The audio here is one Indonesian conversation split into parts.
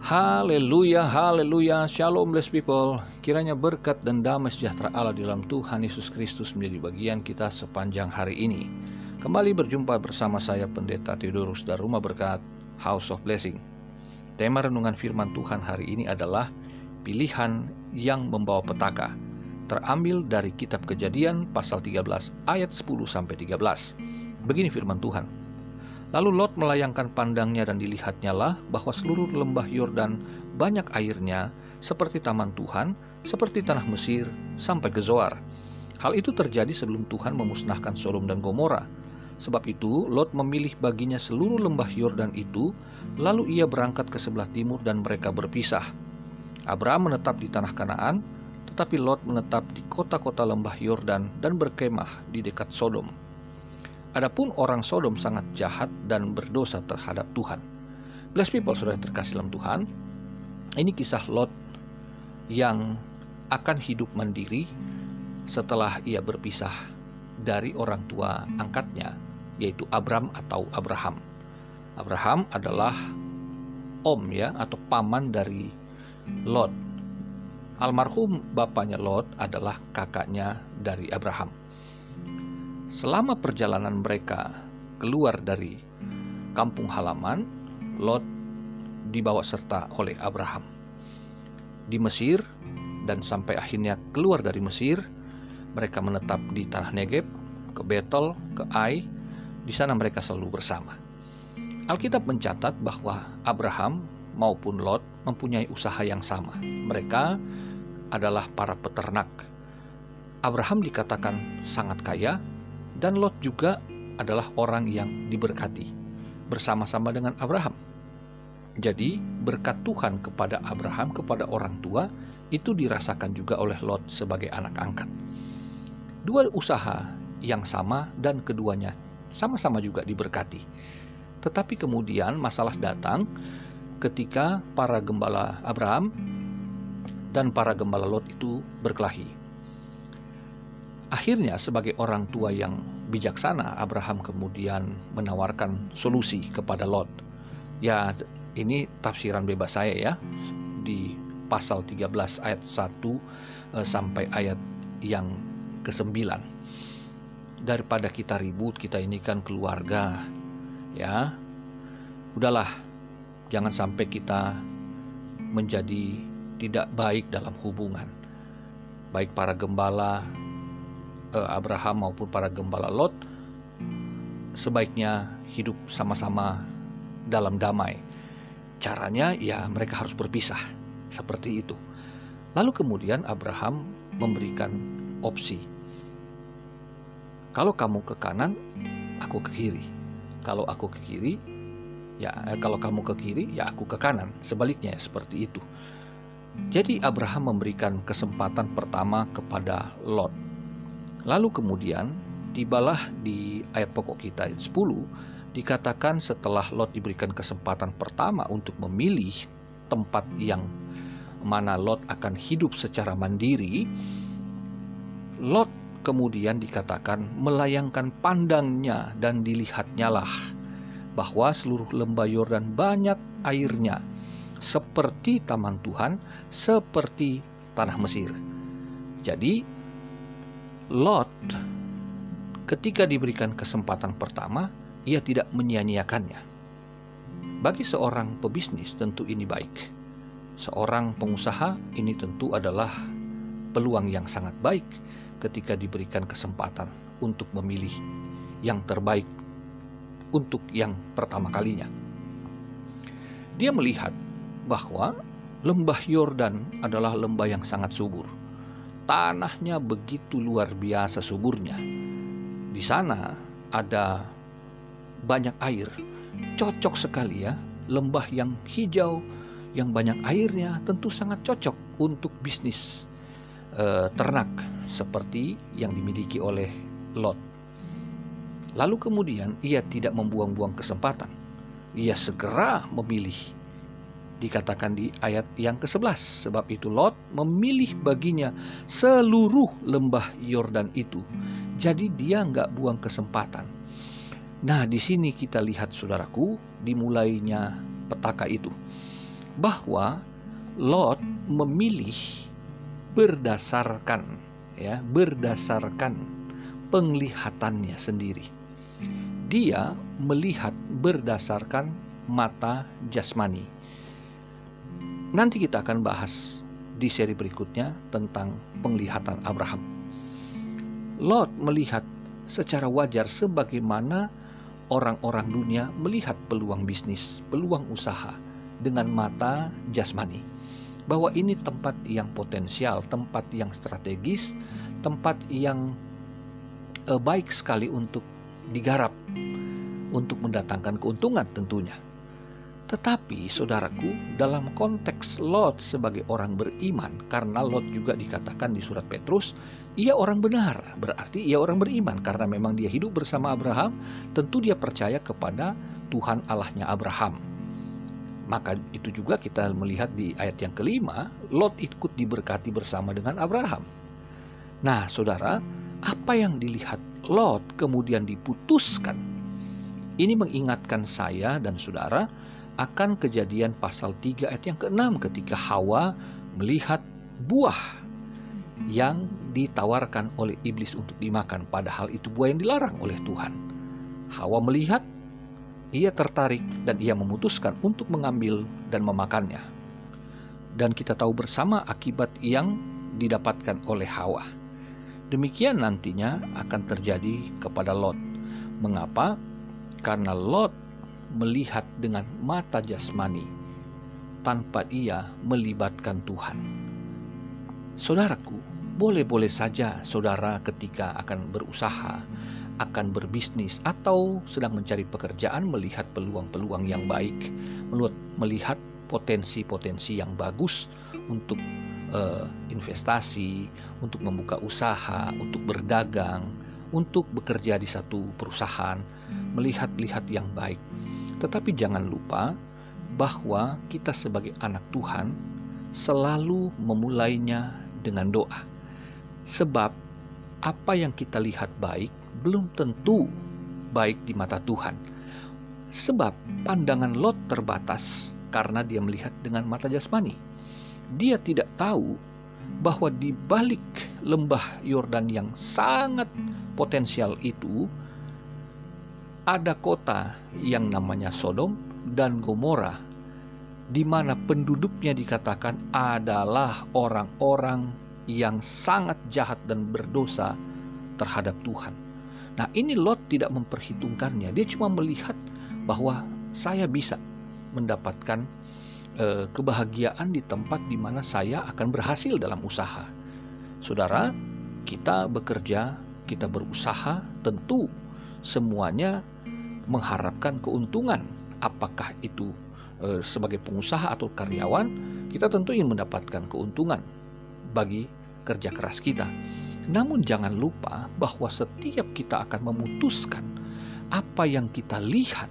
Haleluya, haleluya, shalom blessed people. Kiranya berkat dan damai sejahtera Allah di dalam Tuhan Yesus Kristus menjadi bagian kita sepanjang hari ini. Kembali berjumpa bersama saya Pendeta Theodorus dari Rumah Berkat House of Blessing. Tema renungan firman Tuhan hari ini adalah pilihan yang membawa petaka. Terambil dari kitab Kejadian pasal 13 ayat 10 sampai 13. Begini firman Tuhan. Lalu Lot melayangkan pandangnya dan dilihatnya lah bahwa seluruh lembah Yordan banyak airnya seperti taman Tuhan, seperti tanah Mesir sampai ke Zoar. Hal itu terjadi sebelum Tuhan memusnahkan Sodom dan Gomora. Sebab itu Lot memilih baginya seluruh lembah Yordan itu, lalu ia berangkat ke sebelah timur dan mereka berpisah. Abraham menetap di tanah Kanaan, tetapi Lot menetap di kota-kota lembah Yordan dan berkemah di dekat Sodom. Adapun orang Sodom sangat jahat dan berdosa terhadap Tuhan. Bless people sudah terkasih dalam Tuhan. Ini kisah Lot yang akan hidup mandiri setelah ia berpisah dari orang tua angkatnya, yaitu Abram atau Abraham. Abraham adalah om ya atau paman dari Lot. Almarhum bapaknya Lot adalah kakaknya dari Abraham. Selama perjalanan mereka keluar dari kampung halaman, Lot dibawa serta oleh Abraham di Mesir dan sampai akhirnya keluar dari Mesir, mereka menetap di tanah Negeb, ke Betel, ke Ai. Di sana mereka selalu bersama. Alkitab mencatat bahwa Abraham maupun Lot mempunyai usaha yang sama. Mereka adalah para peternak. Abraham dikatakan sangat kaya dan Lot juga adalah orang yang diberkati bersama-sama dengan Abraham. Jadi, berkat Tuhan kepada Abraham, kepada orang tua, itu dirasakan juga oleh Lot sebagai anak angkat. Dua usaha yang sama dan keduanya sama-sama juga diberkati. Tetapi kemudian masalah datang ketika para gembala Abraham dan para gembala Lot itu berkelahi. Akhirnya sebagai orang tua yang bijaksana, Abraham kemudian menawarkan solusi kepada Lot. Ya, ini tafsiran bebas saya ya di pasal 13 ayat 1 eh, sampai ayat yang ke-9. Daripada kita ribut, kita ini kan keluarga. Ya. Udahlah, jangan sampai kita menjadi tidak baik dalam hubungan. Baik para gembala, Abraham maupun para gembala Lot sebaiknya hidup sama-sama dalam damai. Caranya ya mereka harus berpisah seperti itu. Lalu kemudian Abraham memberikan opsi. Kalau kamu ke kanan, aku ke kiri. Kalau aku ke kiri, ya eh, kalau kamu ke kiri, ya aku ke kanan. Sebaliknya seperti itu. Jadi Abraham memberikan kesempatan pertama kepada Lot Lalu kemudian tibalah di ayat pokok kita ayat 10 dikatakan setelah Lot diberikan kesempatan pertama untuk memilih tempat yang mana Lot akan hidup secara mandiri, Lot kemudian dikatakan melayangkan pandangnya dan dilihatnya lah bahwa seluruh lembah Yordan banyak airnya seperti taman Tuhan, seperti tanah Mesir. Jadi Lot ketika diberikan kesempatan pertama, ia tidak menyia-nyiakannya. Bagi seorang pebisnis tentu ini baik. Seorang pengusaha ini tentu adalah peluang yang sangat baik ketika diberikan kesempatan untuk memilih yang terbaik untuk yang pertama kalinya. Dia melihat bahwa lembah Yordan adalah lembah yang sangat subur tanahnya begitu luar biasa suburnya. Di sana ada banyak air, cocok sekali ya. Lembah yang hijau, yang banyak airnya tentu sangat cocok untuk bisnis eh, ternak seperti yang dimiliki oleh Lot. Lalu kemudian ia tidak membuang-buang kesempatan. Ia segera memilih dikatakan di ayat yang ke-11 sebab itu Lot memilih baginya seluruh lembah Yordan itu jadi dia nggak buang kesempatan nah di sini kita lihat saudaraku dimulainya petaka itu bahwa Lot memilih berdasarkan ya, berdasarkan penglihatannya sendiri. Dia melihat berdasarkan mata jasmani. Nanti kita akan bahas di seri berikutnya tentang penglihatan Abraham. Lot melihat secara wajar sebagaimana orang-orang dunia melihat peluang bisnis, peluang usaha dengan mata jasmani. Bahwa ini tempat yang potensial, tempat yang strategis, tempat yang eh, baik sekali untuk digarap, untuk mendatangkan keuntungan tentunya. Tetapi saudaraku, dalam konteks Lot sebagai orang beriman, karena Lot juga dikatakan di surat Petrus, ia orang benar, berarti ia orang beriman karena memang dia hidup bersama Abraham, tentu dia percaya kepada Tuhan Allahnya Abraham. Maka itu juga kita melihat di ayat yang kelima, Lot ikut diberkati bersama dengan Abraham. Nah, saudara, apa yang dilihat Lot kemudian diputuskan. Ini mengingatkan saya dan saudara akan kejadian pasal 3 ayat yang ke-6 ketika Hawa melihat buah yang ditawarkan oleh iblis untuk dimakan padahal itu buah yang dilarang oleh Tuhan. Hawa melihat, ia tertarik dan ia memutuskan untuk mengambil dan memakannya. Dan kita tahu bersama akibat yang didapatkan oleh Hawa. Demikian nantinya akan terjadi kepada Lot. Mengapa? Karena Lot melihat dengan mata jasmani tanpa ia melibatkan Tuhan. Saudaraku, boleh-boleh saja saudara ketika akan berusaha, akan berbisnis atau sedang mencari pekerjaan melihat peluang-peluang yang baik, melihat potensi-potensi yang bagus untuk uh, investasi, untuk membuka usaha, untuk berdagang, untuk bekerja di satu perusahaan, melihat-lihat yang baik. Tetapi jangan lupa bahwa kita sebagai anak Tuhan selalu memulainya dengan doa. Sebab apa yang kita lihat baik belum tentu baik di mata Tuhan. Sebab pandangan Lot terbatas karena dia melihat dengan mata jasmani. Dia tidak tahu bahwa di balik lembah Yordan yang sangat potensial itu ada kota yang namanya Sodom dan Gomora di mana penduduknya dikatakan adalah orang-orang yang sangat jahat dan berdosa terhadap Tuhan. Nah, ini Lot tidak memperhitungkannya. Dia cuma melihat bahwa saya bisa mendapatkan eh, kebahagiaan di tempat di mana saya akan berhasil dalam usaha. Saudara, kita bekerja, kita berusaha, tentu semuanya mengharapkan keuntungan. Apakah itu e, sebagai pengusaha atau karyawan, kita tentu ingin mendapatkan keuntungan bagi kerja keras kita. Namun jangan lupa bahwa setiap kita akan memutuskan apa yang kita lihat,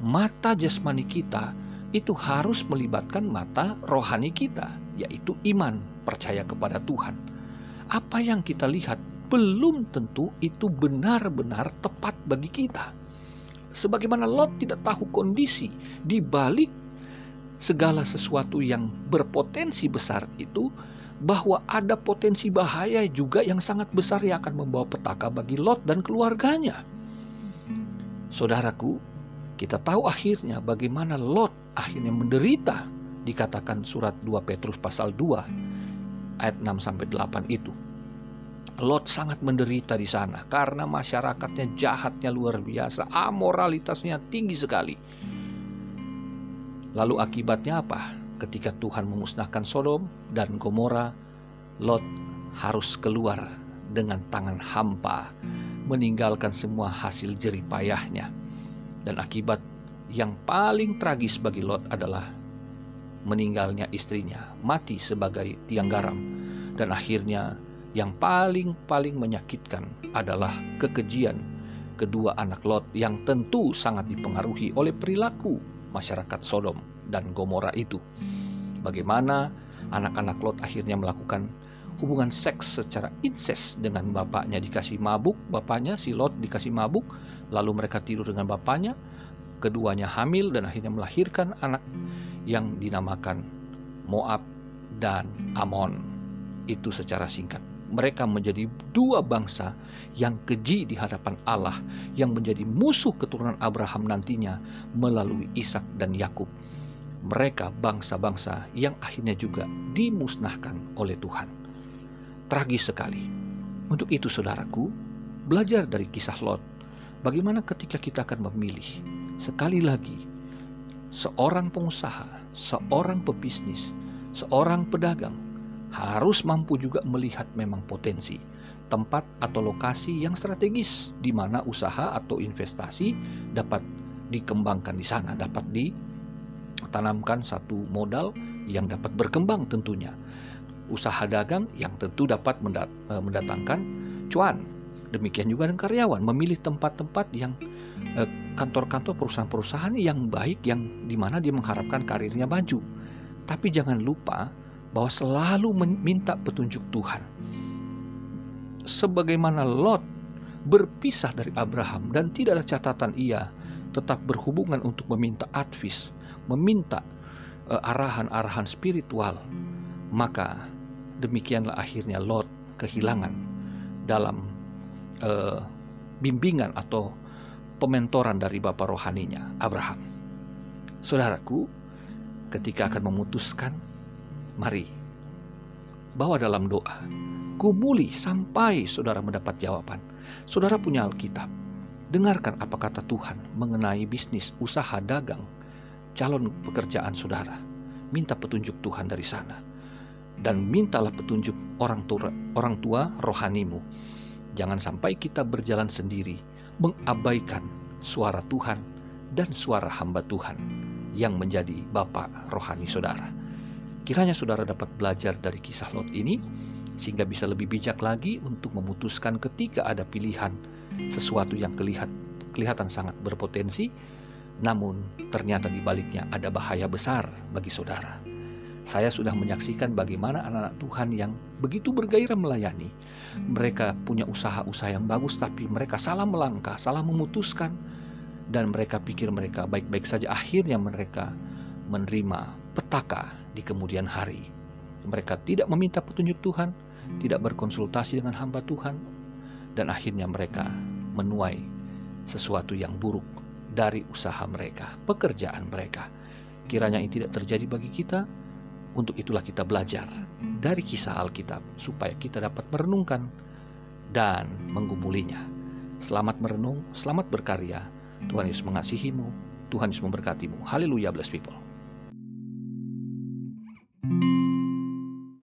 mata jasmani kita itu harus melibatkan mata rohani kita, yaitu iman, percaya kepada Tuhan. Apa yang kita lihat belum tentu itu benar-benar tepat bagi kita sebagaimana Lot tidak tahu kondisi di balik segala sesuatu yang berpotensi besar itu bahwa ada potensi bahaya juga yang sangat besar yang akan membawa petaka bagi Lot dan keluarganya. Saudaraku, kita tahu akhirnya bagaimana Lot akhirnya menderita dikatakan surat 2 Petrus pasal 2 ayat 6 sampai 8 itu. Lot sangat menderita di sana karena masyarakatnya jahatnya luar biasa, amoralitasnya tinggi sekali. Lalu akibatnya apa? Ketika Tuhan memusnahkan Sodom dan Gomora, Lot harus keluar dengan tangan hampa, meninggalkan semua hasil jerih payahnya. Dan akibat yang paling tragis bagi Lot adalah meninggalnya istrinya, mati sebagai tiang garam, dan akhirnya yang paling-paling menyakitkan adalah kekejian kedua anak Lot yang tentu sangat dipengaruhi oleh perilaku masyarakat Sodom dan Gomora itu. Bagaimana anak-anak Lot akhirnya melakukan hubungan seks secara incest dengan bapaknya dikasih mabuk, bapaknya si Lot dikasih mabuk, lalu mereka tidur dengan bapaknya, keduanya hamil dan akhirnya melahirkan anak yang dinamakan Moab dan Amon. Itu secara singkat. Mereka menjadi dua bangsa yang keji di hadapan Allah, yang menjadi musuh keturunan Abraham nantinya melalui Ishak dan Yakub. Mereka bangsa-bangsa yang akhirnya juga dimusnahkan oleh Tuhan. Tragis sekali. Untuk itu, saudaraku, belajar dari kisah Lot. Bagaimana ketika kita akan memilih, sekali lagi, seorang pengusaha, seorang pebisnis, seorang pedagang harus mampu juga melihat memang potensi tempat atau lokasi yang strategis di mana usaha atau investasi dapat dikembangkan di sana, dapat ditanamkan satu modal yang dapat berkembang tentunya. Usaha dagang yang tentu dapat eh, mendatangkan cuan. Demikian juga dengan karyawan memilih tempat-tempat yang eh, kantor-kantor perusahaan-perusahaan yang baik yang di mana dia mengharapkan karirnya maju tapi jangan lupa bahwa selalu meminta petunjuk Tuhan. Sebagaimana Lot berpisah dari Abraham dan tidak ada catatan ia tetap berhubungan untuk meminta advis, meminta uh, arahan-arahan spiritual, maka demikianlah akhirnya Lot kehilangan dalam uh, bimbingan atau pementoran dari bapak rohaninya Abraham. Saudaraku, ketika akan memutuskan, mari bawa dalam doa. Gumuli sampai saudara mendapat jawaban. Saudara punya Alkitab. Dengarkan apa kata Tuhan mengenai bisnis, usaha, dagang, calon pekerjaan saudara. Minta petunjuk Tuhan dari sana. Dan mintalah petunjuk orang tua, orang tua rohanimu. Jangan sampai kita berjalan sendiri, mengabaikan suara Tuhan dan suara hamba Tuhan yang menjadi bapak rohani saudara. Kiranya saudara dapat belajar dari kisah Lot ini sehingga bisa lebih bijak lagi untuk memutuskan ketika ada pilihan sesuatu yang kelihat, kelihatan sangat berpotensi namun ternyata di baliknya ada bahaya besar bagi saudara. Saya sudah menyaksikan bagaimana anak-anak Tuhan yang begitu bergairah melayani. Mereka punya usaha-usaha yang bagus tapi mereka salah melangkah, salah memutuskan dan mereka pikir mereka baik-baik saja. Akhirnya mereka menerima petaka di kemudian hari. Mereka tidak meminta petunjuk Tuhan, tidak berkonsultasi dengan hamba Tuhan, dan akhirnya mereka menuai sesuatu yang buruk dari usaha mereka, pekerjaan mereka. Kiranya ini tidak terjadi bagi kita. Untuk itulah kita belajar dari kisah Alkitab supaya kita dapat merenungkan dan menggumulinya. Selamat merenung, selamat berkarya. Tuhan Yesus mengasihimu, Tuhan Yesus memberkatimu. Haleluya, bless people.